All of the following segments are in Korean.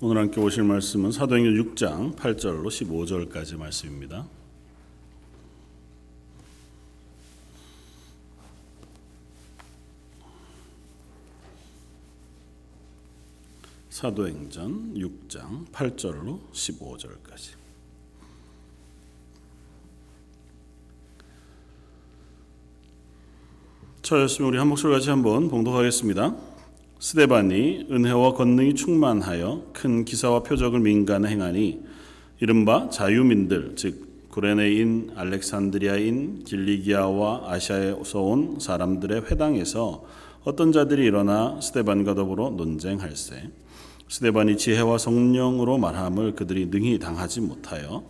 오늘 함께 보실 말씀은 사도행전 6장 8절로 15절까지 말씀입니다. 사도행전 6장 8절로 15절까지 저였으면 우리 한 목소리 같이 한번 봉독하겠습니다. 스데반이 은혜와 권능이 충만하여 큰 기사와 표적을 민간에 행하니 이른바 자유민들 즉 구레네인 알렉산드리아인 길리기아와 아시아에서 온 사람들의 회당에서 어떤 자들이 일어나 스데반과 더불어 논쟁할세. 스데반이 지혜와 성령으로 말함을 그들이 능히 당하지 못하여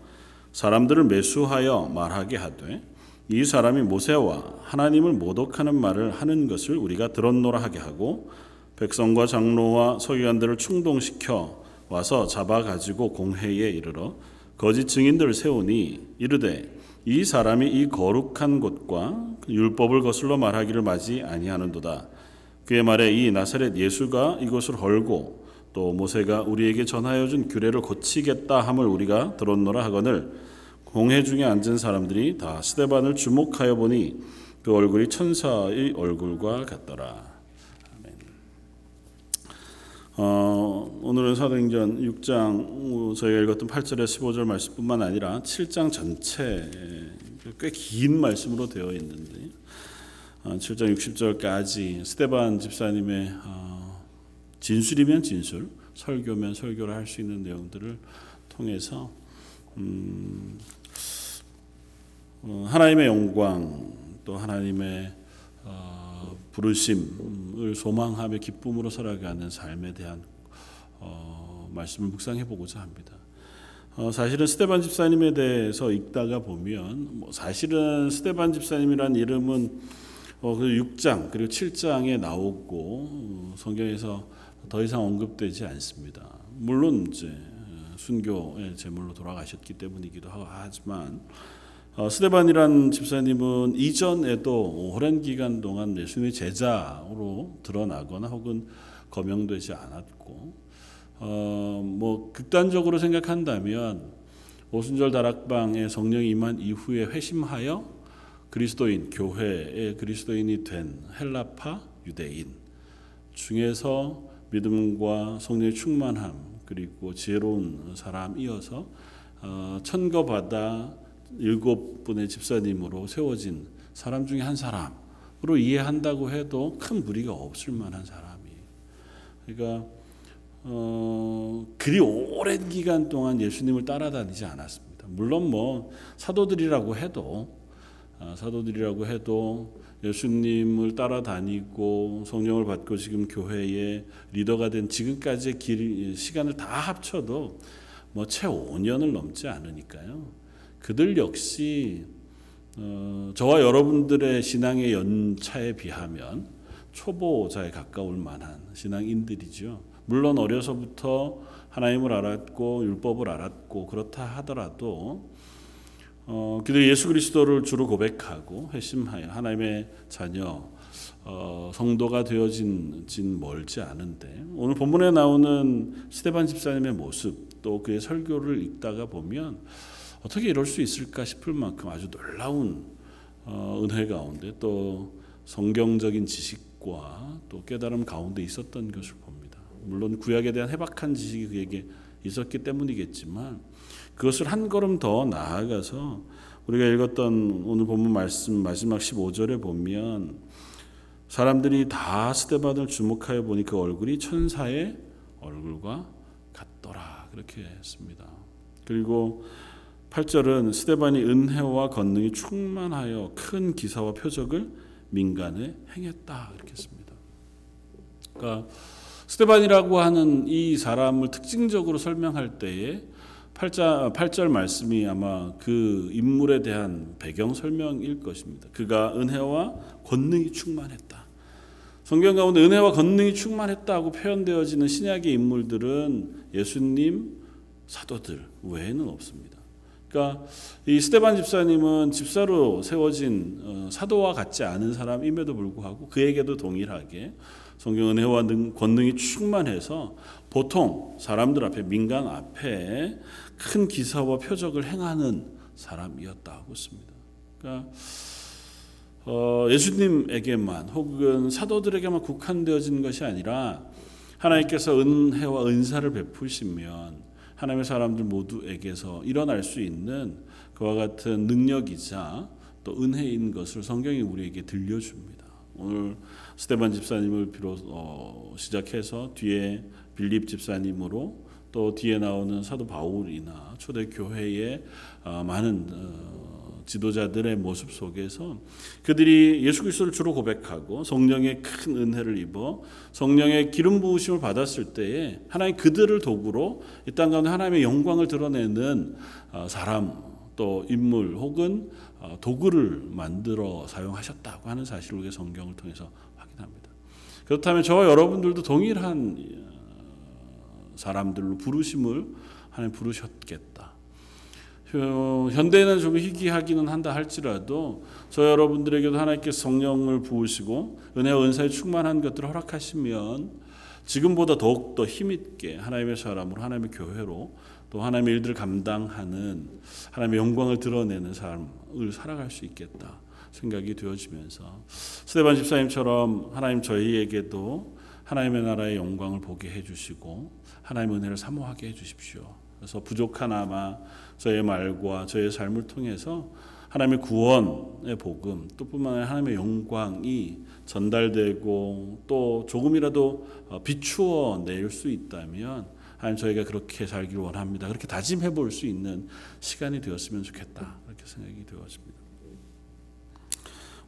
사람들을 매수하여 말하게 하되 이 사람이 모세와 하나님을 모독하는 말을 하는 것을 우리가 들었노라 하게 하고 백성과 장로와 서기관들을 충동시켜 와서 잡아 가지고 공회에 이르러 거짓 증인들을 세우니 이르되 이 사람이 이 거룩한 곳과 율법을 거슬러 말하기를 맞이 아니하는도다. 그의 말에 이 나사렛 예수가 이곳을 헐고 또 모세가 우리에게 전하여 준 규례를 고치겠다 함을 우리가 들었노라 하거늘 공회 중에 앉은 사람들이 다 스데반을 주목하여 보니 그 얼굴이 천사의 얼굴과 같더라. 어, 오늘은 사도행전 6장 저희가 읽었던 8절에 15절 말씀뿐만 아니라 7장 전체 꽤 긴 말씀으로 되어 있는데 어, 7장 60절까지 스테반 집사님의 어, 진술이면 진술, 설교면 설교를 할 수 있는 내용들을 통해서 음, 어, 하나님의 영광 또 하나님의 어, 부르심을 소망하며 기쁨으로 살아가는 삶에 대한 어, 말씀을 묵상해 보고자 합니다. 어, 사실은 스테반 집사님에 대해서 읽다가 보면 뭐 사실은 스테반 집사님이란 이름은 어, 그 6장 그리고 7장에 나오고 어, 성경에서 더 이상 언급되지 않습니다. 물론 이제 순교의 제물로 돌아가셨기 때문이기도 하지만 어, 스데반이란 집사님은 이전에도 오랜 기간 동안 예수님의 제자로 드러나거나 혹은 거명되지 않았고 어, 뭐 극단적으로 생각한다면 오순절 다락방에 성령이 임한 이후에 회심하여 그리스도인 교회의 그리스도인이 된 헬라파 유대인 중에서 믿음과 성령의 충만함 그리고 지혜로운 사람이어서 어, 천거받아 일곱 분의 집사님으로 세워진 사람 중에 한 사람으로 이해한다고 해도 큰 무리가 없을 만한 사람이. 그러니까 어, 그리 오랜 기간 동안 예수님을 따라다니지 않았습니다. 물론 뭐 사도들이라고 해도 어, 사도들이라고 해도 예수님을 따라다니고 성령을 받고 지금 교회의 리더가 된 지금까지의 길, 시간을 다 합쳐도 뭐 채 5년을 넘지 않으니까요. 그들 역시 어, 저와 여러분들의 신앙의 연차에 비하면 초보자에 가까울 만한 신앙인들이죠. 물론 어려서부터 하나님을 알았고 율법을 알았고 그렇다 하더라도 어, 그들 예수 그리스도를 주로 고백하고 회심하여 하나님의 자녀 어, 성도가 되어진 진 멀지 않은데 오늘 본문에 나오는 스테반 집사님의 모습 또 그의 설교를 읽다가 보면 어떻게 이럴 수 있을까 싶을 만큼 아주 놀라운 어, 은혜 가운데 또 성경적인 지식과 또 깨달음 가운데 있었던 것을 봅니다. 물론 구약에 대한 해박한 지식이 그에게 있었기 때문이겠지만 그것을 한 걸음 더 나아가서 우리가 읽었던 오늘 본문 말씀 마지막 15절에 보면 사람들이 다 스테반을 주목하여 보니 그 얼굴이 천사의 얼굴과 같더라 그렇게 했습니다. 그리고 8절은 스테반이 은혜와 권능이 충만하여 큰 기사와 표적을 민간에 행했다 이렇게 했습니다. 그러니까 스테반이라고 하는 이 사람을 특징적으로 설명할 때에 8절, 8절 말씀이 아마 그 인물에 대한 배경 설명일 것입니다. 그가 은혜와 권능이 충만했다. 성경 가운데 은혜와 권능이 충만했다고 표현되어지는 신약의 인물들은 예수님, 사도들 외에는 없습니다. 그러니까 이 스테반 집사님은 집사로 세워진 어, 사도와 같지 않은 사람임에도 불구하고 그에게도 동일하게 성경 은혜와 능, 권능이 충만해서 보통 사람들 앞에 민간 앞에 큰 기사와 표적을 행하는 사람이었다고 씁니다. 그러니까 어, 예수님에게만 혹은 사도들에게만 국한되어진 것이 아니라 하나님께서 은혜와 은사를 베푸시면 하나님의 사람들 모두에게서 일어날 수 있는 그와 같은 능력이자 또 은혜인 것을 성경이 우리에게 들려줍니다. 오늘 스테반 집사님을 비롯 어, 시작해서 뒤에 빌립 집사님으로 또 뒤에 나오는 사도 바울이나 초대 교회의 어, 많은 어, 지도자들의 모습 속에서 그들이 예수 그리스도를 주로 고백하고 성령의 큰 은혜를 입어 성령의 기름 부으심을 받았을 때에 하나님 그들을 도구로 이 땅 가운데 하나님의 영광을 드러내는 어, 사람 또 인물 혹은 어, 도구를 만들어 사용하셨다고 하는 사실을 우리가 성경을 통해서 확인합니다. 그렇다면 저와 여러분들도 동일한 어, 사람들로 부르심을 하나님 부르셨겠다. 어, 현대는 좀 희귀하기는 한다 할지라도 저 여러분들에게도 하나님께 성령을 부으시고 은혜와 은사에 충만한 것들을 허락하시면 지금보다 더욱 더 힘있게 하나님의 사람으로 하나님의 교회로 또 하나님의 일들을 감당하는 하나님의 영광을 드러내는 삶을 살아갈 수 있겠다 생각이 되어지면서 스테반 집사님처럼 하나님 저희에게도 하나님의 나라의 영광을 보게 해주시고 하나님의 은혜를 사모하게 해주십시오. 그래서 부족하나마 저의 말과 저의 삶을 통해서 하나님의 구원의 복음 또 뿐만 아니라 하나님의 영광이 전달되고 또 조금이라도 어, 비추어 낼 수 있다면 하나님 저희가 그렇게 살기를 원합니다. 그렇게 다짐해 볼 수 있는 시간이 되었으면 좋겠다. 그렇게 생각이 되었습니다.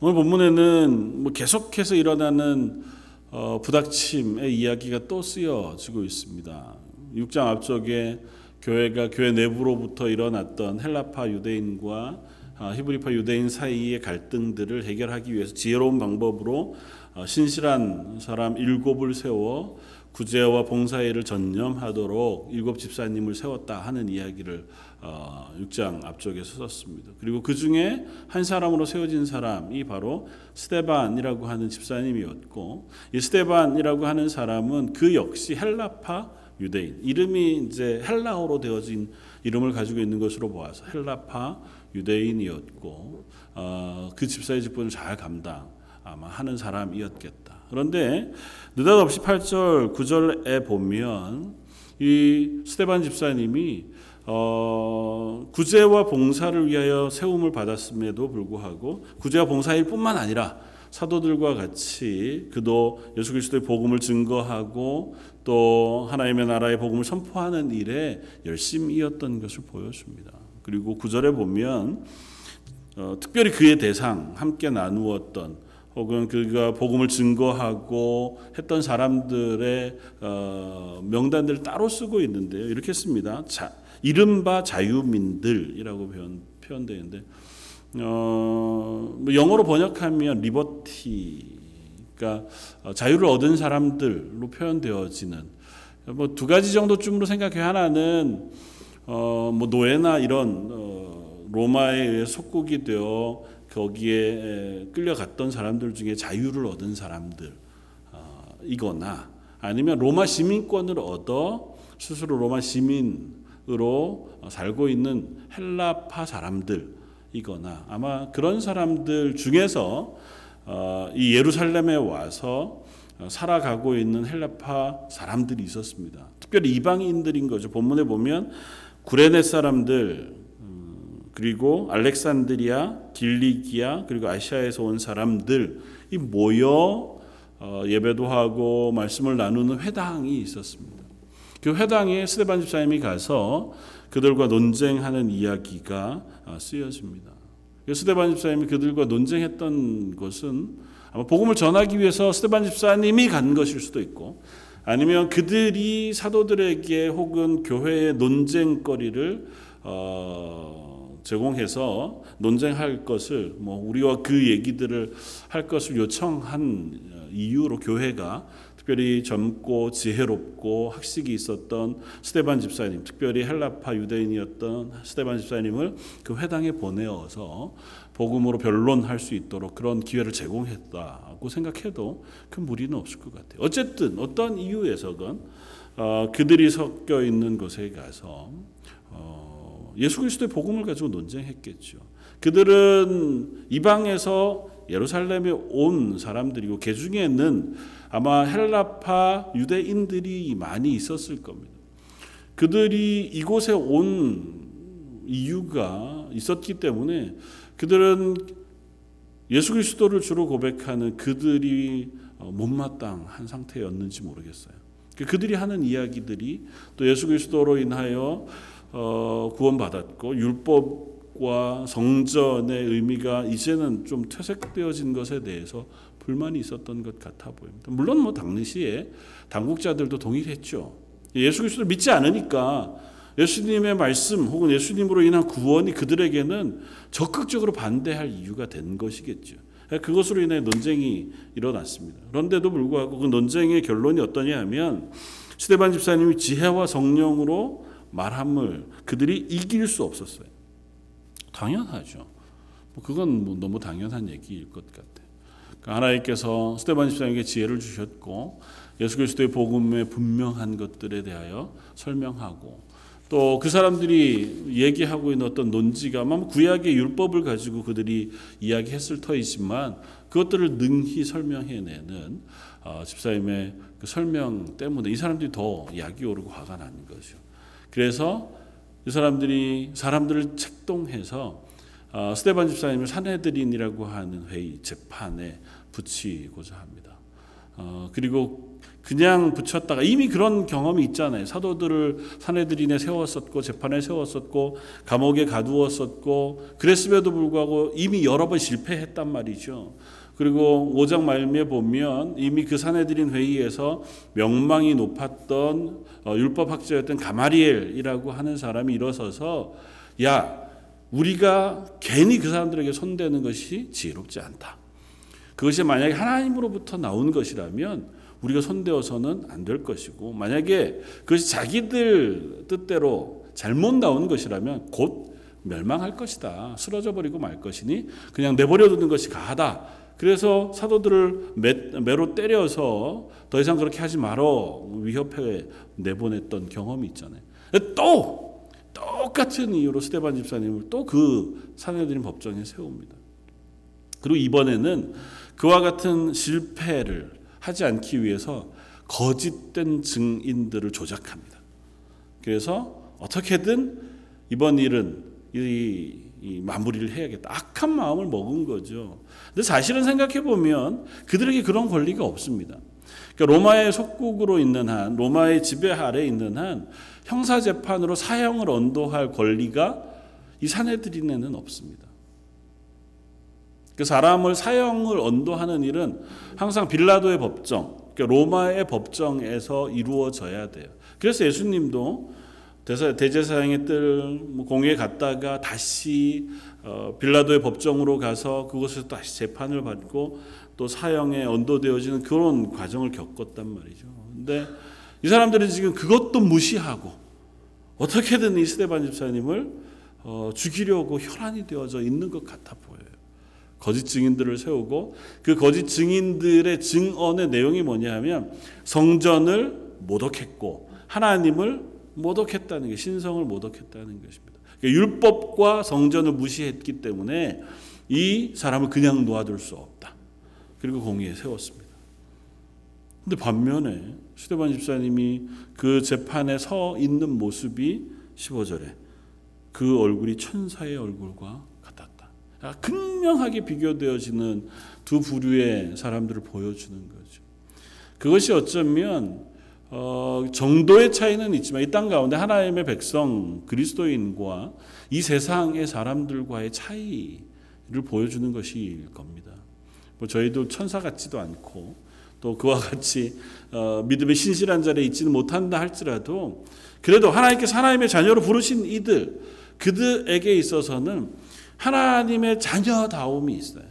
오늘 본문에는 뭐 계속해서 일어나는 어, 부닥침의 이야기가 또 쓰여지고 있습니다. 6장 앞쪽에 교회가 교회 내부로부터 일어났던 헬라파 유대인과 아, 히브리파 유대인 사이의 갈등들을 해결하기 위해서 지혜로운 방법으로 어, 신실한 사람 일곱을 세워 구제와 봉사일을 전념하도록 일곱 집사님을 세웠다 하는 이야기를 6장 어, 앞쪽에서 썼습니다. 그리고 그 중에 한 사람으로 세워진 사람이 바로 스테반이라고 하는 집사님이었고 이 스테반이라고 하는 사람은 그 역시 헬라파 유대인 이름이 이제 헬라어로 되어진 이름을 가지고 있는 것으로 보아서 헬라파 유대인이었고 어, 그 집사의 직분을 잘 감당 아마 하는 사람이었겠다. 그런데 느닷없이 8절 9절에 보면 이 스테반 집사님이 어, 구제와 봉사를 위하여 세움을 받았음에도 불구하고 구제와 봉사일 뿐만 아니라 사도들과 같이 그도 예수 그리스도의 복음을 증거하고 또 하나님의 나라의 복음을 선포하는 일에 열심이었던 것을 보여줍니다. 그리고 구절에 보면 어, 특별히 그의 대상 함께 나누었던 혹은 그가 복음을 증거하고 했던 사람들의 어, 명단들을 따로 쓰고 있는데요. 이렇게 씁니다. 자, 이른바 자유민들이라고 표현, 있는데 어, 뭐 영어로 번역하면 리버티 그러니까 자유를 얻은 사람들로 표현되어지는 뭐 두 가지 정도쯤으로 생각해 하나는 어, 뭐 노예나 이런 어, 로마에 의해 속국이 되어 거기에 끌려갔던 사람들 중에 자유를 얻은 사람들 이거나 아니면 로마 시민권을 얻어 스스로 로마 시민으로 살고 있는 헬라파 사람들 이거나 아마 그런 사람들 중에서 어, 이 예루살렘에 와서 살아가고 있는 헬라파 사람들이 있었습니다. 특별히 이방인들인 거죠. 본문에 보면 구레네 사람들, 그리고 알렉산드리아, 길리기아 그리고 아시아에서 온 사람들 이 모여 어, 예배도 하고 말씀을 나누는 회당이 있었습니다. 그 회당에 스테반 집사님이 가서 그들과 논쟁하는 이야기가 어, 쓰여집니다. 스테반 집사님이 그들과 논쟁했던 것은 아마 복음을 전하기 위해서 스테반 집사님이 간 것일 수도 있고 아니면 그들이 사도들에게 혹은 교회의 논쟁거리를 어, 제공해서 논쟁할 것을 뭐 우리와 그 얘기들을 할 것을 요청한 이유로 교회가 특별히 젊고 지혜롭고 학식이 있었던 스테반 집사님, 특별히 헬라파 유대인이었던 스테반 집사님을 그 회당에 보내어서 복음으로 변론할 수 있도록 그런 기회를 제공했다고 생각해도 큰 무리는 없을 것 같아요. 어쨌든 어떤 이유에서건 어, 그들이 섞여 있는 곳에 가서 어, 예수 그리스도의 복음을 가지고 논쟁했겠죠. 그들은 이방에서 예루살렘에 온 사람들이고 그 중에는 아마 헬라파 유대인들이 많이 있었을 겁니다. 그들이 이곳에 온 이유가 있었기 때문에 그들은 예수 그리스도를 주로 고백하는 그들이 어, 못마땅한 상태였는지 모르겠어요. 그들이 하는 이야기들이 또 예수 그리스도로 인하여 어, 구원받았고 율법과 성전의 의미가 이제는 좀 퇴색되어진 것에 대해서 불만이 있었던 것 같아 보입니다. 물론 뭐 당시에 당국자들도 동일했죠. 예수 그리스도를 믿지 않으니까 예수님의 말씀 혹은 예수님으로 인한 구원이 그들에게는 적극적으로 반대할 이유가 된 것이겠죠. 그것으로 인해 논쟁이 일어났습니다. 그런데도 불구하고 그 논쟁의 결론이 어떠냐 하면 스테반 집사님이 지혜와 성령으로 말함을 그들이 이길 수 없었어요. 당연하죠. 뭐 그건 뭐 너무 당연한 얘기일 것 같아요. 그러니까 하나님께서 스테반 집사님에게 지혜를 주셨고 예수 그리스도의 복음의 분명한 것들에 대하여 설명하고 또 그 사람들이 얘기하고 있는 어떤 논지가 아마 구약의 율법을 가지고 그들이 이야기했을 터이지만 그것들을 능히 설명해내는 어, 집사님의 그 설명 때문에 이 사람들이 더 약이 오르고 화가 나는 거죠. 그래서 이 사람들이 사람들을 책동해서 어, 스테반 집사님을 사내들인이라고 하는 회의 재판에 붙이고자 합니다. 어, 그리고 그냥 붙였다가 이미 그런 경험이 있잖아요. 사도들을 사내들인에 세웠었고 재판에 세웠었고 감옥에 가두었었고 그랬음에도 불구하고 이미 여러 번 실패했단 말이죠. 그리고 5장 말미에 보면 이미 그 사내들인 회의에서 명망이 높았던 어, 율법 학자였던 가마리엘이라고 하는 사람이 일어서서 야 우리가 괜히 그 사람들에게 손대는 것이 지혜롭지 않다. 그것이 만약에 하나님으로부터 나온 것이라면 우리가 손대어서는 안 될 것이고 만약에 그것이 자기들 뜻대로 잘못 나온 것이라면 곧 멸망할 것이다. 쓰러져 버리고 말 것이니 그냥 내버려 두는 것이 가하다. 그래서 사도들을 매, 매로 때려서 더 이상 그렇게 하지 말어 위협해 내보냈던 경험이 있잖아요. 또 똑같은 이유로 스테반 집사님을 또 그 사내들인 법정에 세웁니다. 그리고 이번에는 그와 같은 실패를 하지 않기 위해서 거짓된 증인들을 조작합니다. 그래서 어떻게든 이번 일은 이, 이 마무리를 해야겠다. 악한 마음을 먹은 거죠. 근데 사실은 생각해 보면 그들에게 그런 권리가 없습니다. 그러니까 로마의 속국으로 있는 한, 로마의 지배 아래 있는 한 형사 재판으로 사형을 언도할 권리가 이 사내들인에는 없습니다. 그 사람을 사형을 언도하는 일은 항상 빌라도의 법정, 그러니까 로마의 법정에서 이루어져야 돼요. 그래서 예수님도 대제사장의 뜰뭐 공에 갔다가 다시 어, 빌라도의 법정으로 가서 그곳에서 다시 재판을 받고 또 사형에 언도되어지는 그런 과정을 겪었단 말이죠. 근데 이 사람들은 지금 그것도 무시하고 어떻게든 이 스테반 집사님을 어, 죽이려고 혈안이 되어져 있는 것 같아 보여요. 거짓 증인들을 세우고 그 거짓 증인들의 증언의 내용이 뭐냐면 성전을 모독했고 하나님을 모독했다는 게 신성을 모독했다는 것입니다. 그러니까 율법과 성전을 무시했기 때문에 이 사람을 그냥 놓아둘 수 없다. 그리고 공의에 세웠습니다. 근데 반면에 스테반 집사님이 그 재판에 서 있는 모습이 15절에 그 얼굴이 천사의 얼굴과 같았다. 아, 극명하게 비교되어지는 두 부류의 사람들을 보여주는 거죠. 그것이 어쩌면 어, 정도의 차이는 있지만 이 땅 가운데 하나님의 백성 그리스도인과 이 세상의 사람들과의 차이를 보여주는 것일 겁니다. 뭐 저희도 천사 같지도 않고 또 그와 같이 어, 믿음의 신실한 자리에 있지는 못한다 할지라도 그래도 하나님께서 하나님의 자녀로 부르신 이들 그들에게 있어서는 하나님의 자녀다움이 있어요.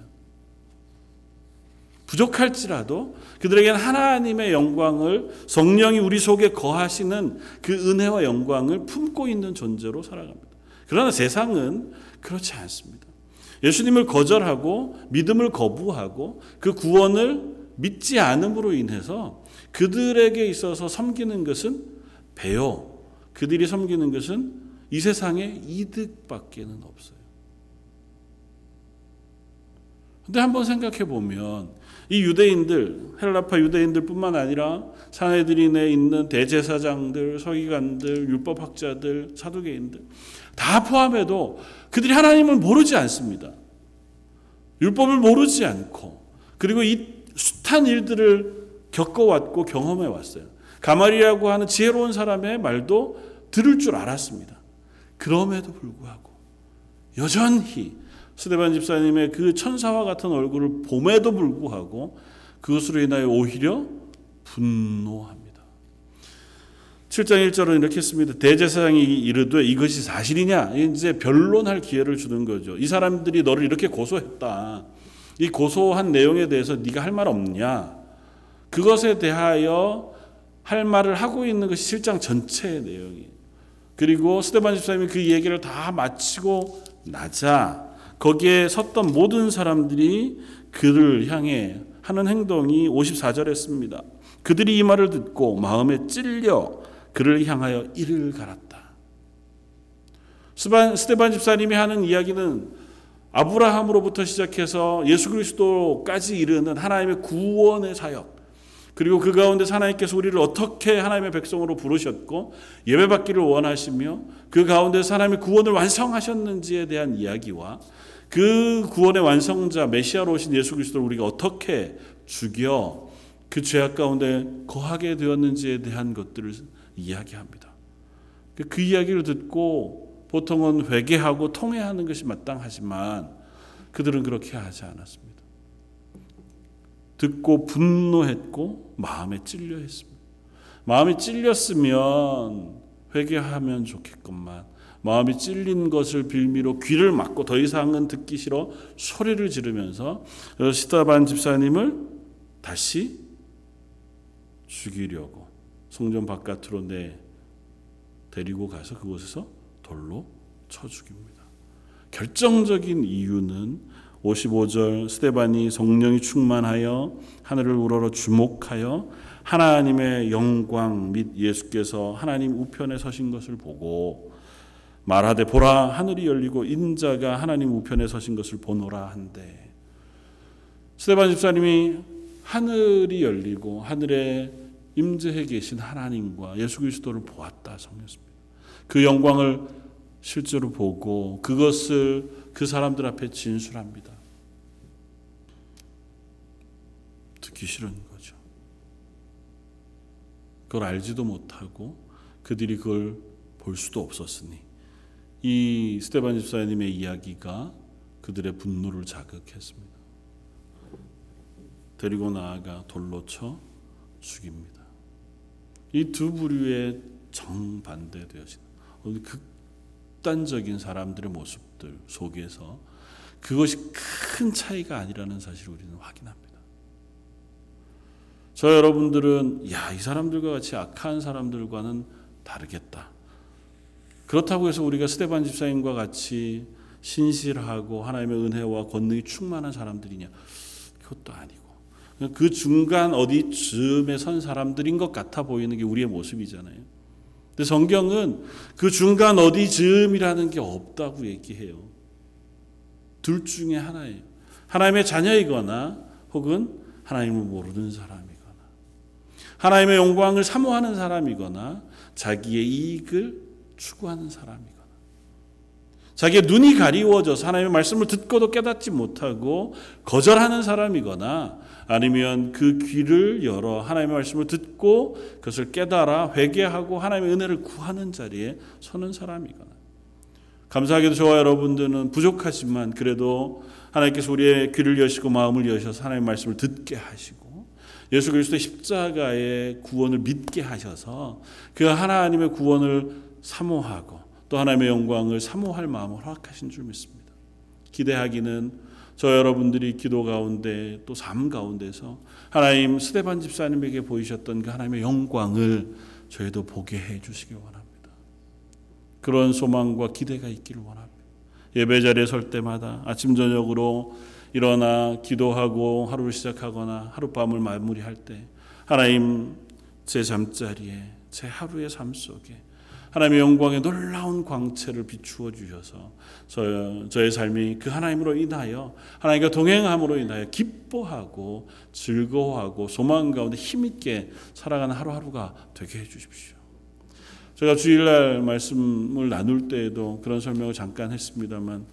부족할지라도 그들에게는 하나님의 영광을 성령이 우리 속에 거하시는 그 은혜와 영광을 품고 있는 존재로 살아갑니다. 그러나 세상은 그렇지 않습니다. 예수님을 거절하고 믿음을 거부하고 그 구원을 믿지 않음으로 인해서 그들에게 있어서 섬기는 것은 배요. 그들이 섬기는 것은 이 세상의 이득밖에는 없어요. 근데 한번 생각해 보면 이 유대인들, 헬라파 유대인들뿐만 아니라 사내들인에 있는 대제사장들, 서기관들, 율법학자들, 사두개인들 다 포함해도 그들이 하나님을 모르지 않습니다. 율법을 모르지 않고 그리고 이 숱한 일들을 겪어왔고 경험해 왔어요. 가말이라고 하는 지혜로운 사람의 말도 들을 줄 알았습니다. 그럼에도 불구하고 여전히 스데반 집사님의 그 천사와 같은 얼굴을 봄에도 불구하고 그것으로 인하여 오히려 분노합니다. 7장 1절은 이렇게 씁니다. 대제사장이 이르되 이것이 사실이냐? 이제 변론할 기회를 주는 거죠. 이 사람들이 너를 이렇게 고소했다. 이 고소한 내용에 대해서 네가 할 말 없냐? 그것에 대하여 할 말을 하고 있는 것이 7장 전체의 내용이에요. 그리고 스테반 집사님이 그 얘기를 다 마치고 나자 거기에 섰던 모든 사람들이 그를 향해 하는 행동이 54절에 씁니다. 그들이 이 말을 듣고 마음에 찔려 그를 향하여 이를 갈았다. 스테반 집사님이 하는 이야기는 아브라함으로부터 시작해서 예수 그리스도까지 이르는 하나님의 구원의 사역, 그리고 그 가운데 하나님께서 우리를 어떻게 하나님의 백성으로 부르셨고 예배받기를 원하시며 그 가운데 하나님의 구원을 완성하셨는지에 대한 이야기와 그 구원의 완성자 메시아로 오신 예수 그리스도를 우리가 어떻게 죽여 그 죄악 가운데 거하게 되었는지에 대한 것들을 이야기합니다. 그 이야기를 듣고 보통은 회개하고 통회하는 것이 마땅하지만 그들은 그렇게 하지 않았습니다. 듣고 분노했고 마음에 찔려 했습니다. 마음이 찔렸으면 회개하면 좋겠건만 마음이 찔린 것을 빌미로 귀를 막고 더 이상은 듣기 싫어 소리를 지르면서 시다반 집사님을 다시 죽이려고 성전 바깥으로 내 데리고 가서 그곳에서 돌로 쳐 죽입니다. 결정적인 이유는 55절 스테반이 성령이 충만하여 하늘을 우러러 주목하여 하나님의 영광 및 예수께서 하나님 우편에 서신 것을 보고 말하되 보라 하늘이 열리고 인자가 하나님 우편에 서신 것을 보노라 한데 스테반 집사님이 하늘이 열리고 하늘에 임재해 계신 하나님과 예수 그리스도를 보았다 성경습니다. 그 영광을 실제로 보고 그것을 그 사람들 앞에 진술합니다. 듣기 싫은 거죠. 그걸 알지도 못하고 그들이 그걸 볼 수도 없었으니 이 스테반 집사님의 이야기가 그들의 분노를 자극했습니다. 데리고 나아가 돌로 쳐 죽입니다. 이 두 부류의 정반대되어진 극단적인 사람들의 모습들 속에서 그것이 큰 차이가 아니라는 사실을 우리는 확인합니다. 저 여러분들은 야, 이 사람들과 같이 악한 사람들과는 다르겠다. 그렇다고 해서 우리가 스테반 집사님과 같이 신실하고 하나님의 은혜와 권능이 충만한 사람들이냐? 그것도 아니고. 그 중간 어디쯤에 선 사람들인 것 같아 보이는 게 우리의 모습이잖아요. 근데 성경은 그 중간 어디쯤이라는 게 없다고 얘기해요. 둘 중에 하나예요. 하나님의 자녀이거나 혹은 하나님을 모르는 사람이거나 하나님의 영광을 사모하는 사람이거나 자기의 이익을 추구하는 사람이거나 자기의 눈이 가리워져서 하나님의 말씀을 듣고도 깨닫지 못하고 거절하는 사람이거나 아니면 그 귀를 열어 하나님의 말씀을 듣고 그것을 깨달아 회개하고 하나님의 은혜를 구하는 자리에 서는 사람이거나 감사하게도 저와 여러분들은 부족하지만 그래도 하나님께서 우리의 귀를 여시고 마음을 여셔서 하나님의 말씀을 듣게 하시고 예수 그리스도의 십자가의 구원을 믿게 하셔서 그 하나님의 구원을 사모하고 또 하나님의 영광을 사모할 마음을 허락하신 줄 믿습니다. 기대하기는 저 여러분들이 기도 가운데 또 삶 가운데서 하나님 스테반 집사님에게 보이셨던 그 하나님의 영광을 저희도 보게 해 주시기 원합니다. 그런 소망과 기대가 있기를 원합니다. 예배 자리에 설 때마다 아침 저녁으로 일어나 기도하고 하루를 시작하거나 하룻밤을 마무리할 때 하나님 제 잠자리에 제 하루의 삶 속에 하나님의 영광의 놀라운 광채를 비추어 주셔서 저, 저의 삶이 그 하나님으로 인하여 하나님과 동행함으로 인하여 기뻐하고 즐거워하고 소망 가운데 힘있게 살아가는 하루하루가 되게 해 주십시오. 제가 주일날 말씀을 나눌 때에도 그런 설명을 잠깐 했습니다만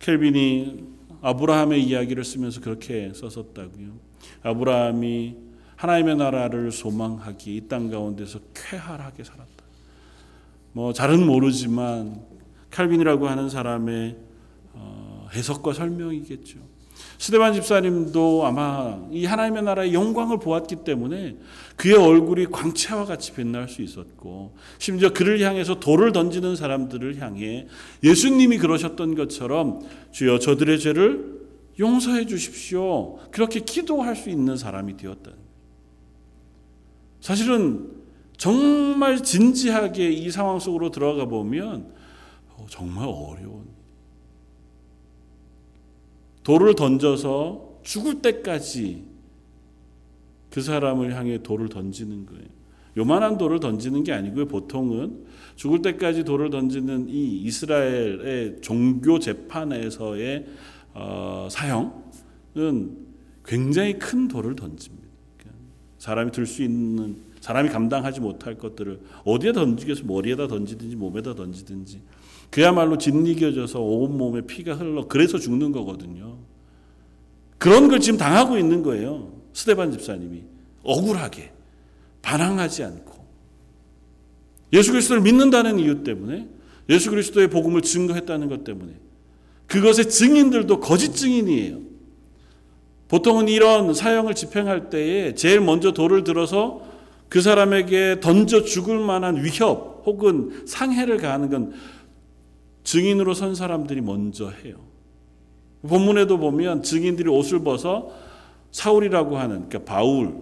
켈빈이 아브라함의 이야기를 쓰면서 그렇게 썼었다고요. 아브라함이 하나님의 나라를 소망하기 이 땅 가운데서 쾌활하게 살았다. 뭐 잘은 모르지만 칼빈이라고 하는 사람의 어, 해석과 설명이겠죠. 스데반 집사님도 아마 이 하나님의 나라의 영광을 보았기 때문에 그의 얼굴이 광채와 같이 빛날 수 있었고 심지어 그를 향해서 돌을 던지는 사람들을 향해 예수님이 그러셨던 것처럼 주여 저들의 죄를 용서해 주십시오. 그렇게 기도할 수 있는 사람이 되었다. 사실은 정말 진지하게 이 상황 속으로 들어가 보면 정말 어려운 돌을 던져서 죽을 때까지 그 사람을 향해 돌을 던지는 거예요. 요만한 돌을 던지는 게 아니고요. 보통은 죽을 때까지 돌을 던지는 이 이스라엘의 종교 재판에서의 어, 사형은 굉장히 큰 돌을 던집니다. 그러니까 사람이 들 수 있는 사람이 감당하지 못할 것들을 어디에 던지겠어 머리에다 던지든지 몸에다 던지든지 그야말로 짓이겨져서 온 몸에 피가 흘러 그래서 죽는 거거든요. 그런 걸 지금 당하고 있는 거예요. 스테반 집사님이 억울하게 반항하지 않고 예수 그리스도를 믿는다는 이유 때문에 예수 그리스도의 복음을 증거했다는 것 때문에 그것의 증인들도 거짓 증인이에요. 보통은 이런 사형을 집행할 때에 제일 먼저 돌을 들어서 그 사람에게 던져 죽을 만한 위협 혹은 상해를 가하는 건 증인으로 선 사람들이 먼저 해요. 본문에도 보면 증인들이 옷을 벗어 사울이라고 하는 그러니까 바울의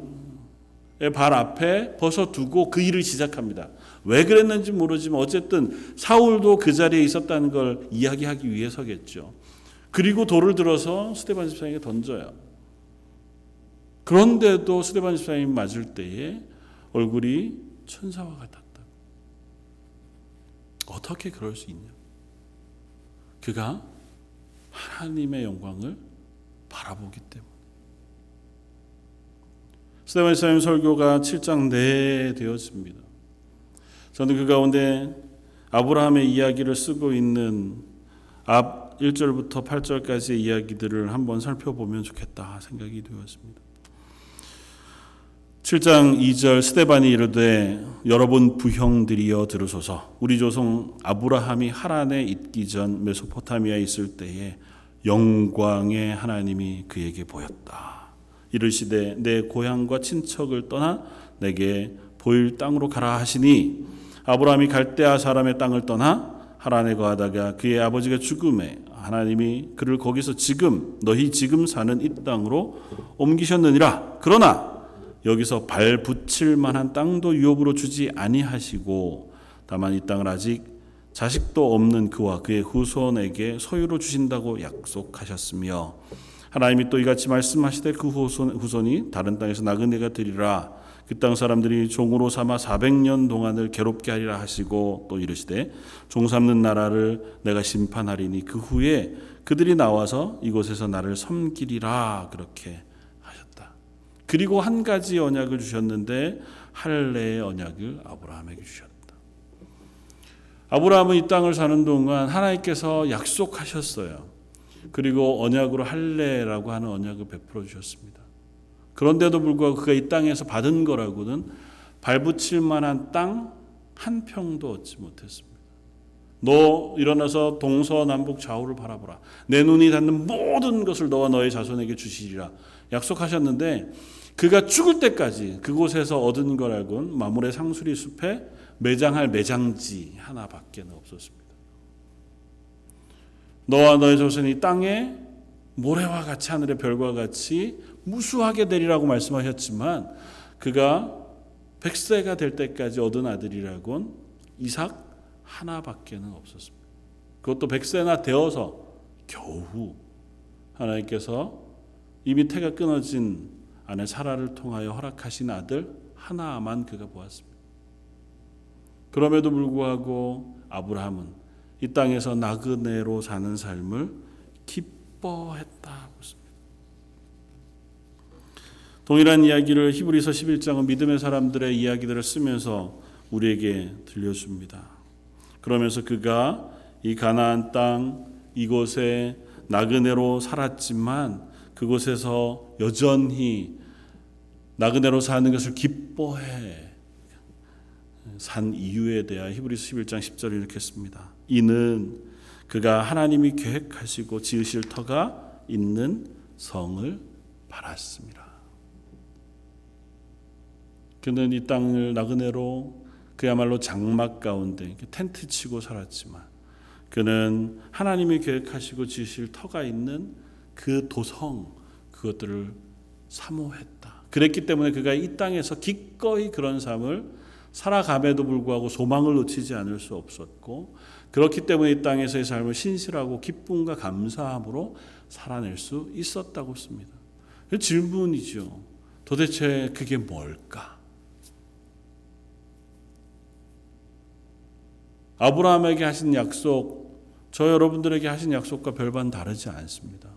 발 앞에 벗어 두고 그 일을 시작합니다. 왜 그랬는지 모르지만 어쨌든 사울도 그 자리에 있었다는 걸 이야기하기 위해서겠죠. 그리고 돌을 들어서 스테반 집사에게 던져요. 그런데도 스테반 집사님 맞을 때에 얼굴이 천사와 같았다. 어떻게 그럴 수 있냐? 그가 하나님의 영광을 바라보기 때문에. 스테반 사님 설교가 7장 내에 되어집니다. 저는 그 가운데 아브라함의 이야기를 쓰고 있는 앞 1절부터 8절까지의 이야기들을 한번 살펴보면 좋겠다 생각이 되었습니다. 7장 2절 스테반이 이르되 여러분 부형들이여 들으소서 우리 조상 아브라함이 하란에 있기 전 메소포타미아에 있을 때에 영광의 하나님이 그에게 보였다. 이르시되 내 고향과 친척을 떠나 내게 보일 땅으로 가라 하시니 아브라함이 갈대아 사람의 땅을 떠나 하란에 거하다가 그의 아버지가 죽음에 하나님이 그를 거기서 지금 너희 지금 사는 이 땅으로 옮기셨느니라. 그러나 여기서 발 붙일 만한 땅도 유업으로 주지 아니하시고 다만 이 땅을 아직 자식도 없는 그와 그의 후손에게 소유로 주신다고 약속하셨으며 하나님이 또 이같이 말씀하시되 그 후손, 후손 이 다른 땅에서 나그네가 되리라. 그 땅 사람들이 종으로 삼아 400년 동안을 괴롭게 하리라 하시고 또 이르시되 종 삼는 나라를 내가 심판하리니 그 후에 그들이 나와서 이곳에서 나를 섬기리라. 그렇게 그리고 한 가지 언약을 주셨는데 할례의 언약을 아브라함에게 주셨다. 아브라함은 이 땅을 사는 동안 하나님께서 약속하셨어요. 그리고 언약으로 할례라고 하는 언약을 베풀어 주셨습니다. 그런데도 불구하고 그가 이 땅에서 받은 거라고는 발붙일 만한 땅 한 평도 얻지 못했습니다. 너 일어나서 동서남북 좌우를 바라보라. 내 눈이 닿는 모든 것을 너와 너의 자손에게 주시리라. 약속하셨는데 그가 죽을 때까지 그곳에서 얻은 거라곤 마물의 상수리 숲에 매장할 매장지 하나밖에 없었습니다. 너와 너의 조선이 땅에 모래와 같이 하늘의 별과 같이 무수하게 되리라고 말씀하셨지만 그가 100세가 될 때까지 얻은 아들이라곤 이삭 하나밖에는 없었습니다. 그것도 100세나 되어서 겨우 하나님께서 이미 태가 끊어진 아내 사라를 통하여 허락하신 아들 하나만 그가 보았습니다. 그럼에도 불구하고 아브라함은 이 땅에서 나그네로 사는 삶을 기뻐했다고 했습니다. 동일한 이야기를 히브리서 11장은 믿음의 사람들의 이야기들을 쓰면서 우리에게 들려줍니다. 그러면서 그가 이 가나안 땅 이곳에 나그네로 살았지만 그곳에서 여전히 나그네로 사는 것을 기뻐해 산 이유에 대하 히브리서 11장 10절을 이렇게 씁니다. 이는 그가 하나님이 계획하시고 지으실 터가 있는 성을 바랐습니다. 그는 이 땅을 나그네로 그야말로 장막 가운데 텐트 치고 살았지만 그는 하나님이 계획하시고 지으실 터가 있는 그 도성 그것들을 사모했다. 그랬기 때문에 그가 이 땅에서 기꺼이 그런 삶을 살아감에도 불구하고 소망을 놓치지 않을 수 없었고 그렇기 때문에 이 땅에서의 삶을 신실하고 기쁨과 감사함으로 살아낼 수 있었다고 씁니다. 질문이죠. 도대체 그게 뭘까? 아브라함에게 하신 약속, 저 여러분들에게 하신 약속과 별반 다르지 않습니다.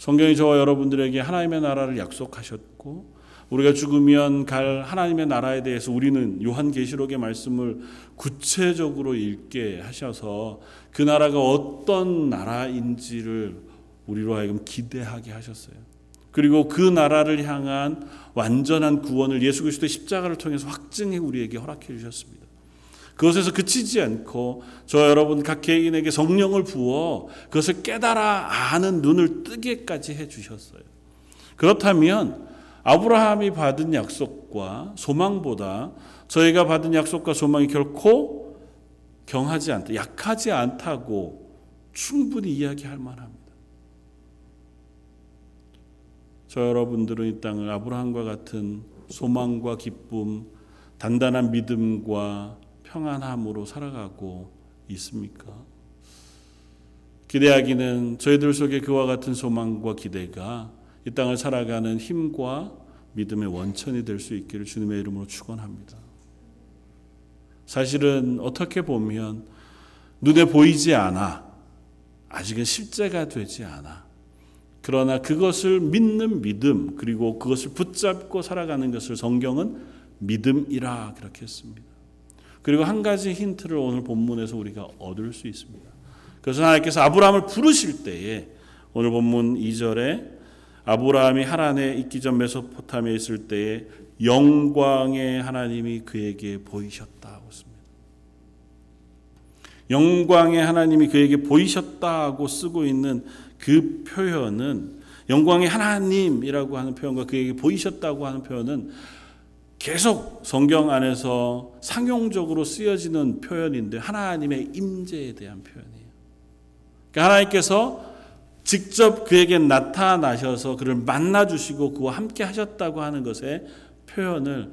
성경이 저와 여러분들에게 하나님의 나라를 약속하셨고 우리가 죽으면 갈 하나님의 나라에 대해서 우리는 요한계시록의 말씀을 구체적으로 읽게 하셔서 그 나라가 어떤 나라인지를 우리로 하여금 기대하게 하셨어요. 그리고 그 나라를 향한 완전한 구원을 예수 그리스도의 십자가를 통해서 확증해 우리에게 허락해 주셨습니다. 그것에서 그치지 않고 저 여러분 각 개인에게 성령을 부어 그것을 깨달아 아는 눈을 뜨게까지 해 주셨어요. 그렇다면 아브라함이 받은 약속과 소망보다 저희가 받은 약속과 소망이 결코 경하지 않다, 약하지 않다고 충분히 이야기할 만합니다. 저 여러분들은 이 땅을 아브라함과 같은 소망과 기쁨, 단단한 믿음과 평안함으로 살아가고 있습니까? 기대하기는 저희들 속에 그와 같은 소망과 기대가 이 땅을 살아가는 힘과 믿음의 원천이 될 수 있기를 주님의 이름으로 축원합니다. 사실은 어떻게 보면 눈에 보이지 않아 아직은 실제가 되지 않아. 그러나 그것을 믿는 믿음 그리고 그것을 붙잡고 살아가는 것을 성경은 믿음이라 그렇게 했습니다. 그리고 한 가지 힌트를 오늘 본문에서 우리가 얻을 수 있습니다. 그래서 하나님께서 아브라함을 부르실 때에 오늘 본문 2절에 아브라함이 하란에 있기 전 메소포타미아에 있을 때에 영광의 하나님이 그에게 보이셨다고 씁니다. 영광의 하나님이 그에게 보이셨다고 쓰고 있는 그 표현은 영광의 하나님이라고 하는 표현과 그에게 보이셨다고 하는 표현은 계속 성경 안에서 상용적으로 쓰여지는 표현인데 하나님의 임재에 대한 표현이에요. 그러니까 하나님께서 직접 그에게 나타나셔서 그를 만나 주시고 그와 함께 하셨다고 하는 것의 표현을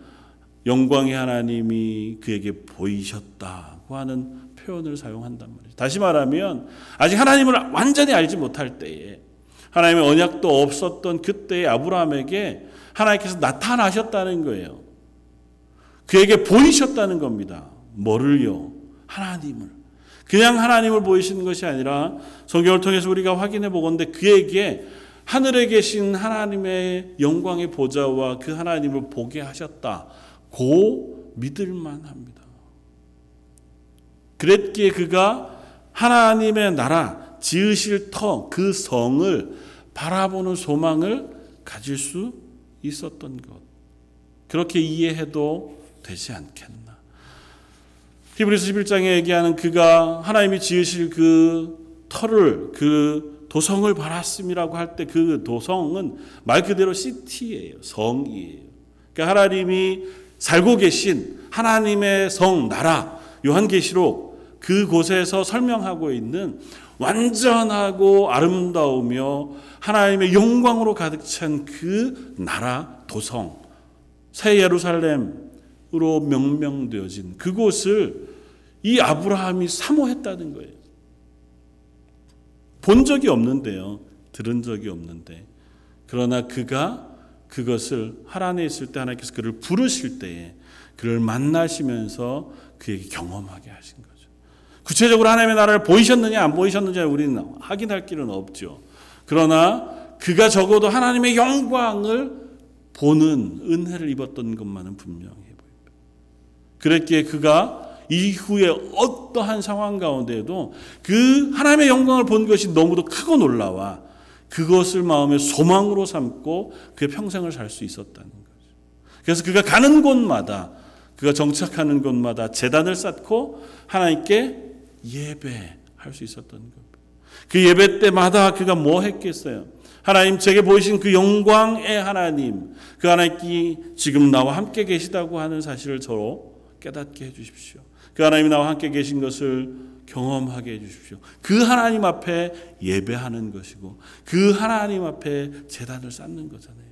영광의 하나님이 그에게 보이셨다고 하는 표현을 사용한단 말이죠. 다시 말하면 아직 하나님을 완전히 알지 못할 때에 하나님의 언약도 없었던 그때의 아브라함에게 하나님께서 나타나셨다는 거예요. 그에게 보이셨다는 겁니다. 뭐를요? 하나님을. 그냥 하나님을 보이시는 것이 아니라 성경을 통해서 우리가 확인해 보건대 그에게 하늘에 계신 하나님의 영광의 보좌와 그 하나님을 보게 하셨다. 고 믿을만 합니다. 그랬기에 그가 하나님의 나라, 지으실 터, 그 성을 바라보는 소망을 가질 수 있었던 것. 그렇게 이해해도 되지 않겠나. 히브리서 11장에 얘기하는 그가 하나님이 지으실 그 터를 그 도성을 바랐음이라고 할 때 그 도성은 말 그대로 시티예요. 성이에요. 그러니까 하나님이 살고 계신 하나님의 성 나라 요한계시록 그곳에서 설명하고 있는 완전하고 아름다우며 하나님의 영광으로 가득 찬 그 나라 도성 새 예루살렘 으로 명명되어진 그곳을 이 아브라함이 사모했다는 거예요. 본 적이 없는데요. 들은 적이 없는데. 그러나 그가 그것을 하란에 있을 때 하나님께서 그를 부르실 때에 그를 만나시면서 그에게 경험하게 하신 거죠. 구체적으로 하나님의 나라를 보이셨느냐 안 보이셨느냐 우리는 확인할 길은 없죠. 그러나 그가 적어도 하나님의 영광을 보는 은혜를 입었던 것만은 분명해 보입니다. 그랬기에 그가 이후에 어떠한 상황 가운데에도 그 하나님의 영광을 본 것이 너무도 크고 놀라와 그것을 마음의 소망으로 삼고 그의 평생을 살 수 있었다는 거죠. 그래서 그가 가는 곳마다 그가 정착하는 곳마다 재단을 쌓고 하나님께 예배할 수 있었던 겁니다. 그 예배 때마다 그가 뭐 했겠어요? 하나님 제게 보이신 그 영광의 하나님, 그 하나님이 지금 나와 함께 계시다고 하는 사실을 저로 깨닫게 해 주십시오. 그 하나님이 나와 함께 계신 것을 경험하게 해 주십시오. 그 하나님 앞에 예배하는 것이고 그 하나님 앞에 재단을 쌓는 거잖아요.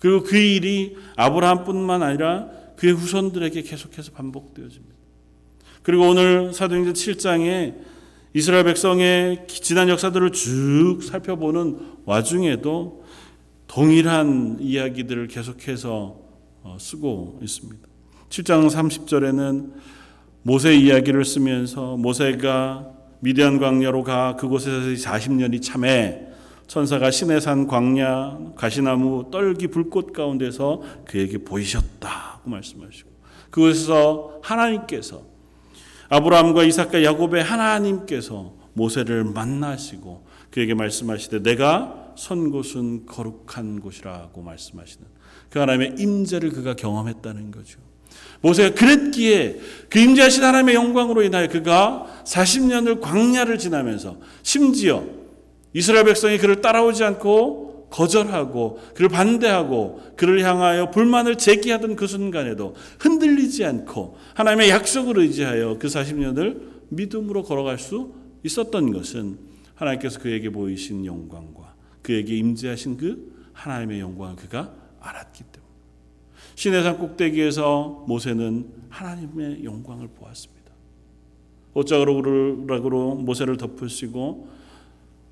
그리고 그 일이 아브라함뿐만 아니라 그의 후손들에게 계속해서 반복되어집니다. 그리고 오늘 사도행전 7장에 이스라엘 백성의 지난 역사들을 쭉 살펴보는 와중에도 동일한 이야기들을 계속해서 어, 쓰고 있습니다. 7장 30절에는 모세 이야기를 쓰면서 모세가 미디안 광야로 가 그곳에서 40년이 참해 천사가 시내산 광야 가시나무 떨기 불꽃 가운데서 그에게 보이셨다고 말씀하시고 그곳에서 하나님께서 아브라함과 이삭과 야곱의 하나님께서 모세를 만나시고 그에게 말씀하시되 내가 선 곳은 거룩한 곳이라고 말씀하시는 그 하나님의 임재를 그가 경험했다는 거죠. 모세가 그랬기에 그 임재하신 하나님의 영광으로 인하여 그가 40년을 광야를 지나면서 심지어 이스라엘 백성이 그를 따라오지 않고 거절하고 그를 반대하고 그를 향하여 불만을 제기하던 그 순간에도 흔들리지 않고 하나님의 약속을 의지하여 그 40년을 믿음으로 걸어갈 수 있었던 것은 하나님께서 그에게 보이신 영광과 그에게 임재하신 그 하나님의 영광을 그가 알았기 때문에 시내산 꼭대기에서 모세는 하나님의 영광을 보았습니다. 옷자락으로 모세를 덮으시고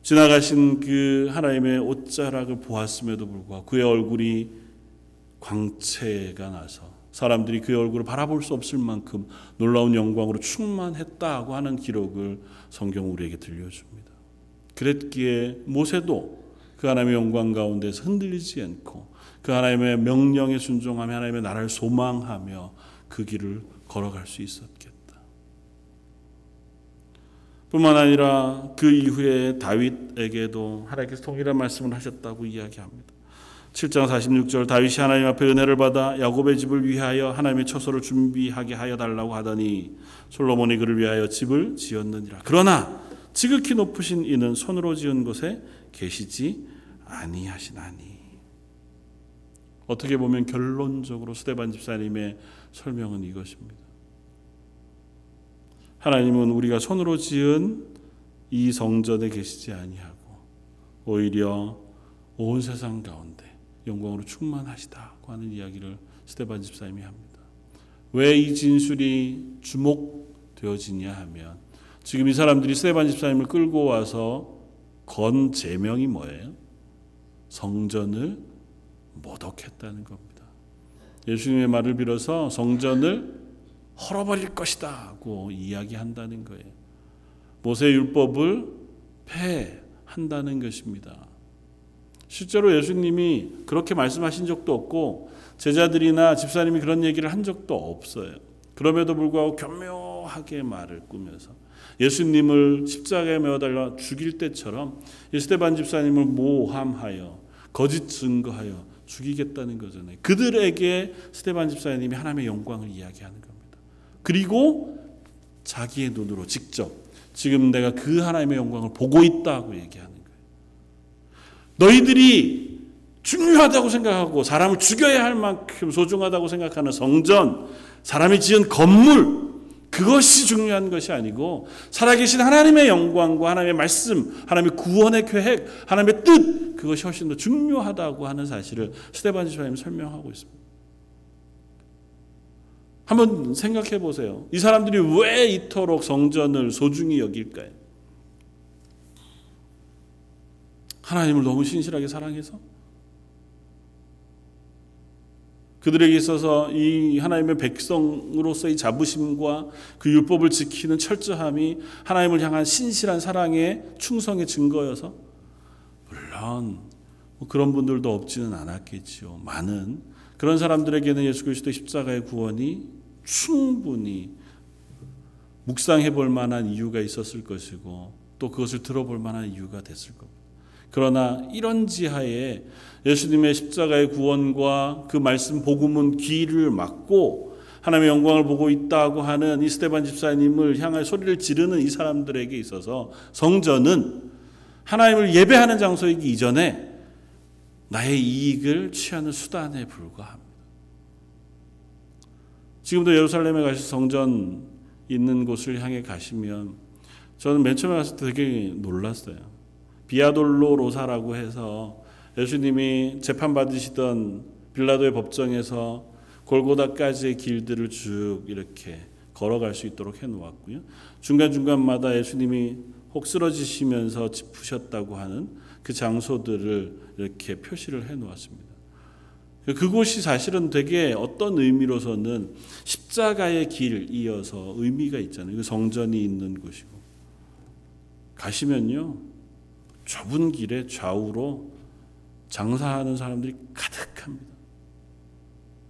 지나가신 그 하나님의 옷자락을 보았음에도 불구하고 그의 얼굴이 광채가 나서 사람들이 그의 얼굴을 바라볼 수 없을 만큼 놀라운 영광으로 충만했다고 하는 기록을 성경 우리에게 들려줍니다. 그랬기에 모세도 그 하나님의 영광 가운데서 흔들리지 않고 그 하나님의 명령에 순종하며 하나님의 나라를 소망하며 그 길을 걸어갈 수 있었겠다. 뿐만 아니라 그 이후에 다윗에게도 하나님께서 동일한 말씀을 하셨다고 이야기합니다. 7장 46절 다윗이 하나님 앞에 은혜를 받아 야곱의 집을 위하여 하나님의 처소를 준비하게 하여 달라고 하더니 솔로몬이 그를 위하여 집을 지었느니라. 그러나 지극히 높으신 이는 손으로 지은 곳에 계시지 아니하시나니. 어떻게 보면 결론적으로 스테반 집사님의 설명은 이것입니다. 하나님은 우리가 손으로 지은 이 성전에 계시지 아니하고 오히려 온 세상 가운데 영광으로 충만하시다고 하는 이야기를 스테반 집사님이 합니다. 왜 이 진술이 주목되어지냐 하면 지금 이 사람들이 스테반 집사님을 끌고 와서 건 제명이 뭐예요? 성전을 모독했다는 겁니다. 예수님의 말을 빌어서 성전을 헐어버릴 것이다고 이야기한다는 거예요. 모세 율법을 폐한다는 것입니다. 실제로 예수님이 그렇게 말씀하신 적도 없고 제자들이나 집사님이 그런 얘기를 한 적도 없어요. 그럼에도 불구하고 교묘하게 말을 꾸면서 예수님을 십자가에 매어 달라 죽일 때처럼 스테반 집사님을 모함하여 거짓 증거하여 죽이겠다는 거잖아요. 그들에게 스테반 집사님이 하나님의 영광을 이야기하는 겁니다. 그리고 자기의 눈으로 직접 지금 내가 그 하나님의 영광을 보고 있다고 얘기하는 거예요. 너희들이 중요하다고 생각하고 사람을 죽여야 할 만큼 소중하다고 생각하는 성전, 사람이 지은 건물, 그것이 중요한 것이 아니고 살아계신 하나님의 영광과 하나님의 말씀, 하나님의 구원의 계획, 하나님의 뜻 그것이 훨씬 더 중요하다고 하는 사실을 스테반 집사님이 설명하고 있습니다. 한번 생각해 보세요. 이 사람들이 왜 이토록 성전을 소중히 여길까요? 하나님을 너무 신실하게 사랑해서 그들에게 있어서 이 하나님의 백성으로서의 자부심과 그 율법을 지키는 철저함이 하나님을 향한 신실한 사랑의 충성의 증거여서 물론 뭐 그런 분들도 없지는 않았겠지요. 많은 그런 사람들에게는 예수 그리스도의 십자가의 구원이 충분히 묵상해 볼 만한 이유가 있었을 것이고 또 그것을 들어볼 만한 이유가 됐을 겁니다. 그러나 이런 지하에 예수님의 십자가의 구원과 그 말씀 복음은 귀를 막고 하나님의 영광을 보고 있다고 하는 이 스테반 집사님을 향해 소리를 지르는 이 사람들에게 있어서 성전은 하나님을 예배하는 장소이기 이전에 나의 이익을 취하는 수단에 불과합니다. 지금도 예루살렘에 가서 성전 있는 곳을 향해 가시면 저는 맨 처음에 때 되게 놀랐어요. 비아돌로 로사라고 해서 예수님이 재판 받으시던 빌라도의 법정에서 골고다까지의 길들을 쭉 이렇게 걸어갈 수 있도록 해 놓았고요. 중간 중간마다 예수님이 혹 쓰러지시면서 짚으셨다고 하는 그 장소들을 이렇게 표시를 해 놓았습니다. 그곳이 사실은 되게 어떤 의미로서는 십자가의 길 이어서 의미가 있잖아요. 그 성전이 있는 곳이고 가시면요 좁은 길에 좌우로 장사하는 사람들이 가득합니다.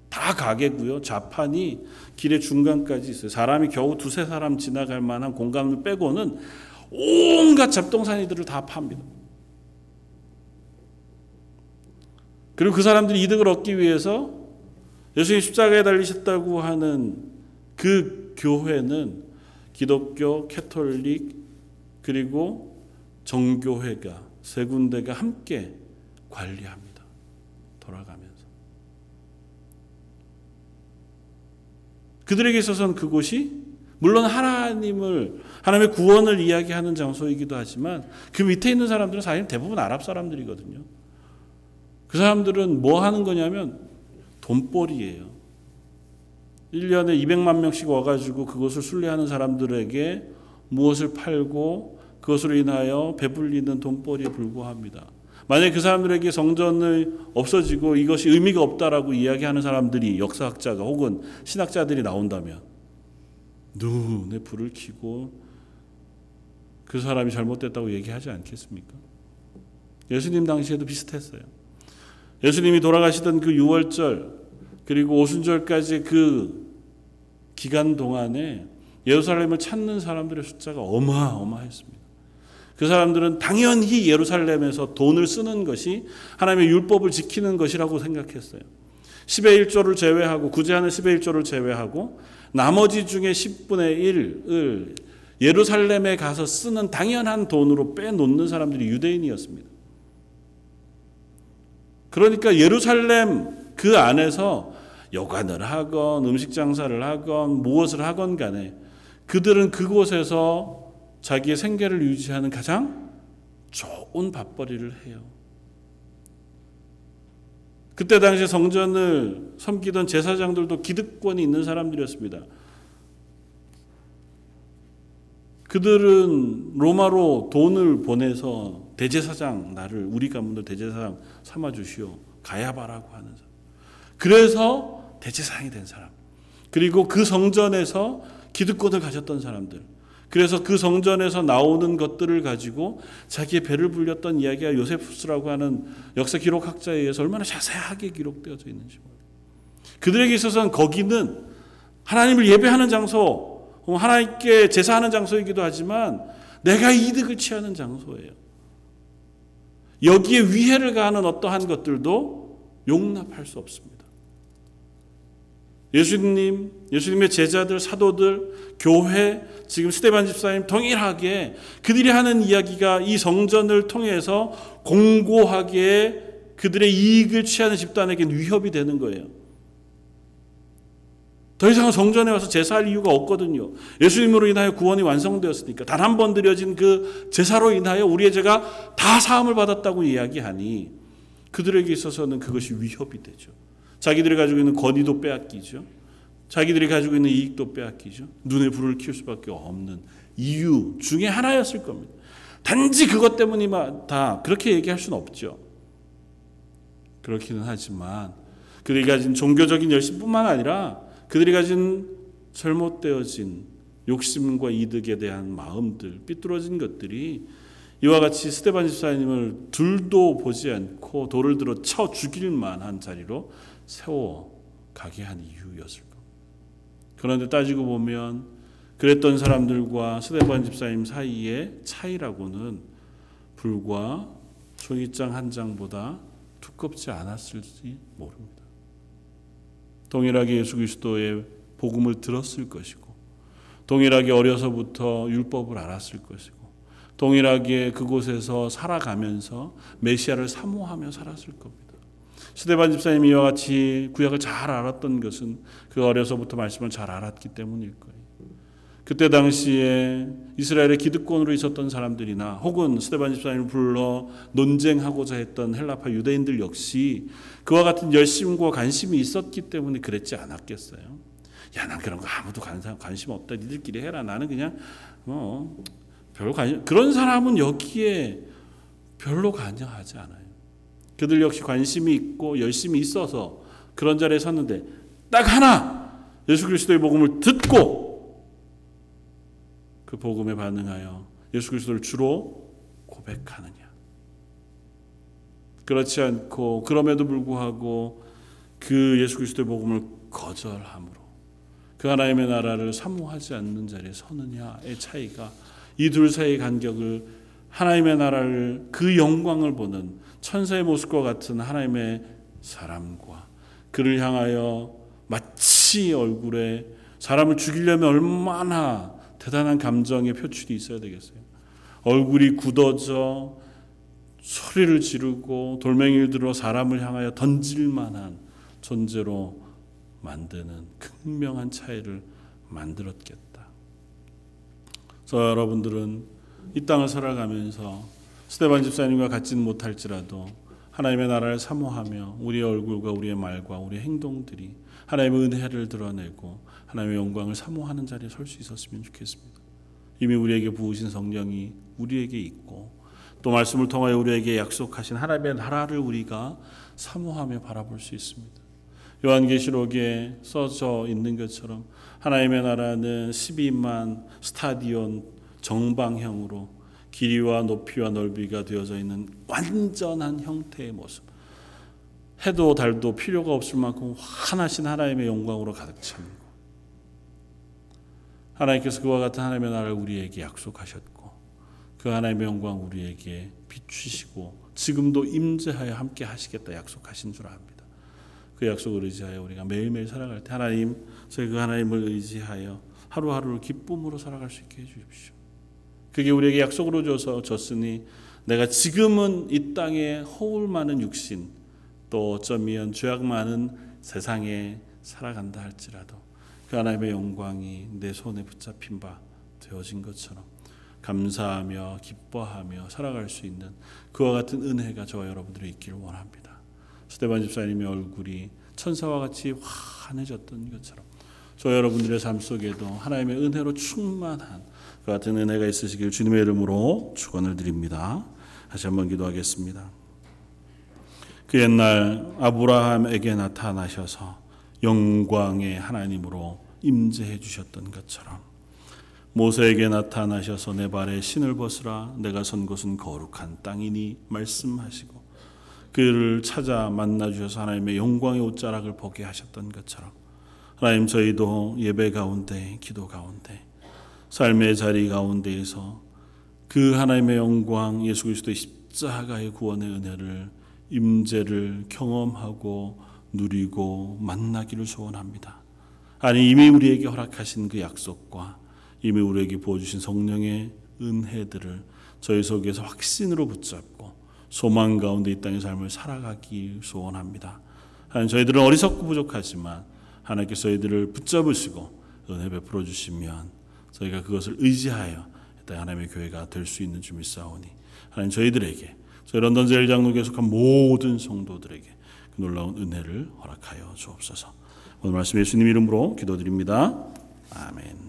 다 가게고요. 좌판이 길의 중간까지 있어요. 사람이 겨우 두세 사람 지나갈 만한 공간을 빼고는 온갖 잡동사니들을 다 팝니다. 그리고 그 사람들이 이득을 얻기 위해서 예수님 십자가에 달리셨다고 하는 그 교회는 기독교, 캐톨릭 그리고 정교회가 세 군데가 함께 관리합니다. 돌아가면서 그들에게 있어서는 그곳이 물론 하나님을 하나님의 구원을 이야기하는 장소이기도 하지만 그 밑에 있는 사람들은 사실 대부분 아랍 사람들이거든요. 그 사람들은 뭐 하는 거냐면 돈벌이에요. 1년에 200만 명씩 와가지고 그것을 순례하는 사람들에게 무엇을 팔고 그것으로 인하여 배불리는 돈벌이에 불과합니다. 만약 그 사람들에게 성전을 없어지고 이것이 의미가 없다라고 이야기하는 사람들이 역사학자가 혹은 신학자들이 나온다면 눈에 불을 켜고 그 사람이 잘못됐다고 얘기하지 않겠습니까? 예수님 당시에도 비슷했어요. 예수님이 돌아가시던 그 6월절 그리고 오순절까지 그 기간 동안에 예루살렘을 찾는 사람들의 숫자가 어마어마했습니다. 그 사람들은 당연히 예루살렘에서 돈을 쓰는 것이 하나님의 율법을 지키는 것이라고 생각했어요. 10의 1조를 제외하고 구제하는 10의 1조를 제외하고 나머지 중에 10분의 1을 예루살렘에 가서 쓰는 당연한 돈으로 빼놓는 사람들이 유대인이었습니다. 그러니까 예루살렘 그 안에서 여관을 하건 음식 장사를 하건 무엇을 하건 간에 그들은 그곳에서 자기의 생계를 유지하는 가장 좋은 밥벌이를 해요. 그때 당시 성전을 섬기던 제사장들도 기득권이 있는 사람들이었습니다. 그들은 로마로 돈을 보내서 대제사장 나를 우리 가문들 대제사장 삼아 주시오 가야바라고 하는 사람. 그래서 대제사장이 된 사람. 그리고 그 성전에서 기득권을 가졌던 사람들. 그래서 그 성전에서 나오는 것들을 가지고 자기의 배를 불렸던 이야기가 요세푸스라고 하는 역사 기록학자에 의해서 얼마나 자세하게 기록되어져 있는지. 그들에게 있어서는 거기는 하나님을 예배하는 장소, 하나님께 제사하는 장소이기도 하지만 내가 이득을 취하는 장소예요. 여기에 위해를 가하는 어떠한 것들도 용납할 수 없습니다. 예수님, 예수님의 제자들, 사도들, 교회, 지금 스테반 집사님 동일하게 그들이 하는 이야기가 이 성전을 통해서 공고하게 그들의 이익을 취하는 집단에게 위협이 되는 거예요. 더 이상 성전에 와서 제사할 이유가 없거든요. 예수님으로 인하여 구원이 완성되었으니까 단 한 번 드려진 그 제사로 인하여 우리의 죄가 다 사함을 받았다고 이야기하니 그들에게 있어서는 그것이 위협이 되죠. 자기들이 가지고 있는 권위도 빼앗기죠. 자기들이 가지고 있는 이익도 빼앗기죠. 눈에 불을 키울 수밖에 없는 이유 중에 하나였을 겁니다. 단지 그것 때문이 다 그렇게 얘기할 수는 없죠. 그렇기는 하지만 그들이 가진 종교적인 열심뿐만 아니라 그들이 가진 잘못되어진 욕심과 이득에 대한 마음들, 삐뚤어진 것들이 이와 같이 스테반 집사님을 둘도 보지 않고 돌을 들어 쳐 죽일 만한 자리로 세워 가게 한 이유였을 겁니다. 그런데 따지고 보면 그랬던 사람들과 스테반 집사님 사이의 차이라고는 불과 종이장 한 장보다 두껍지 않았을지 모릅니다. 동일하게 예수 그리스도의 복음을 들었을 것이고 동일하게 어려서부터 율법을 알았을 것이고 동일하게 그곳에서 살아가면서 메시아를 사모하며 살았을 겁니다. 스데반 집사님이 이와 같이 구약을 잘 알았던 것은 그 어려서부터 말씀을 잘 알았기 때문일 거예요. 그때 당시에 이스라엘의 기득권으로 있었던 사람들이나 혹은 스데반 집사님을 불러 논쟁하고자 했던 헬라파 유대인들 역시 그와 같은 열심과 관심이 있었기 때문에 그랬지 않았겠어요. 야, 난 그런 거 아무도 관심 없다. 니들끼리 해라. 나는 그냥 뭐 별로 관심 그런 사람은 여기에 별로 관여하지 않아요. 그들 역시 관심이 있고 열심히 있어서 그런 자리에 섰는데 딱 하나 예수 그리스도의 복음을 듣고 그 복음에 반응하여 예수 그리스도를 주로 고백하느냐. 그렇지 않고 그럼에도 불구하고 그 예수 그리스도의 복음을 거절함으로 그 하나님의 나라를 사모하지 않는 자리에 서느냐의 차이가 이 둘 사이의 간격을 하나님의 나라를 그 영광을 보는 천사의 모습과 같은 하나님의 사람과 그를 향하여 마치 얼굴에 사람을 죽이려면 얼마나 대단한 감정의 표출이 있어야 되겠어요. 얼굴이 굳어져 소리를 지르고 돌멩이를 들어 사람을 향하여 던질 만한 존재로 만드는 극명한 차이를 만들었겠다. 저 여러분들은 이 땅을 살아가면서 스테반 집사님과 같지는 못할지라도 하나님의 나라를 사모하며 우리의 얼굴과 우리의 말과 우리의 행동들이 하나님의 은혜를 드러내고 하나님의 영광을 사모하는 자리에 설 수 있었으면 좋겠습니다. 이미 우리에게 부으신 성령이 우리에게 있고 또 말씀을 통하여 우리에게 약속하신 하나님의 나라를 우리가 사모하며 바라볼 수 있습니다. 요한계시록에 써져 있는 것처럼 하나님의 나라는 12만 스타디온 정방형으로 길이와 높이와 넓이가 되어져 있는 완전한 형태의 모습. 해도 달도 필요가 없을 만큼 환하신 하나님의 영광으로 가득 찹니다. 하나님께서 그와 같은 하나님의 나라를 우리에게 약속하셨고 그 하나님의 영광 우리에게 비추시고 지금도 임재하여 함께 하시겠다 약속하신 줄 압니다. 그 약속을 의지하여 우리가 매일매일 살아갈 때 하나님 저희 그 하나님을 의지하여 하루하루를 기쁨으로 살아갈 수 있게 해 주십시오. 그게 우리에게 약속으로 줘서 줬으니 내가 지금은 이 땅에 허울 많은 육신 또 어쩌면 죄악 많은 세상에 살아간다 할지라도 그 하나님의 영광이 내 손에 붙잡힌 바 되어진 것처럼 감사하며 기뻐하며 살아갈 수 있는 그와 같은 은혜가 저와 여러분들이 있기를 원합니다. 스테반 집사님의 얼굴이 천사와 같이 환해졌던 것처럼 저 여러분들의 삶 속에도 하나님의 은혜로 충만한 그 같은 은혜가 있으시길 주님의 이름으로 축원을 드립니다. 다시 한번 기도하겠습니다. 그 옛날 아브라함에게 나타나셔서 영광의 하나님으로 임재해 주셨던 것처럼 모세에게 나타나셔서 내 발에 신을 벗으라 내가 선 곳은 거룩한 땅이니 말씀하시고 그를 찾아 만나 주셔서 하나님의 영광의 옷자락을 보게 하셨던 것처럼 하나님 저희도 예배 가운데 기도 가운데 삶의 자리 가운데에서 그 하나님의 영광 예수 그리스도의 십자가의 구원의 은혜를 임재를 경험하고 누리고 만나기를 소원합니다. 아니 이미 우리에게 허락하신 그 약속과 이미 우리에게 부어주신 성령의 은혜들을 저희 속에서 확신으로 붙잡고 소망 가운데 이 땅의 삶을 살아가기 소원합니다. 하나님 저희들은 어리석고 부족하지만 하나님께서 이들을 붙잡으시고 은혜 베풀어 주시면 저희가 그것을 의지하여 하나님의 교회가 될 수 있는 줄 믿사오니 하나님 저희들에게 저희 런던 제일 장로교에 속한 모든 성도들에게 그 놀라운 은혜를 허락하여 주옵소서. 오늘 말씀 예수님 이름으로 기도드립니다. 아멘.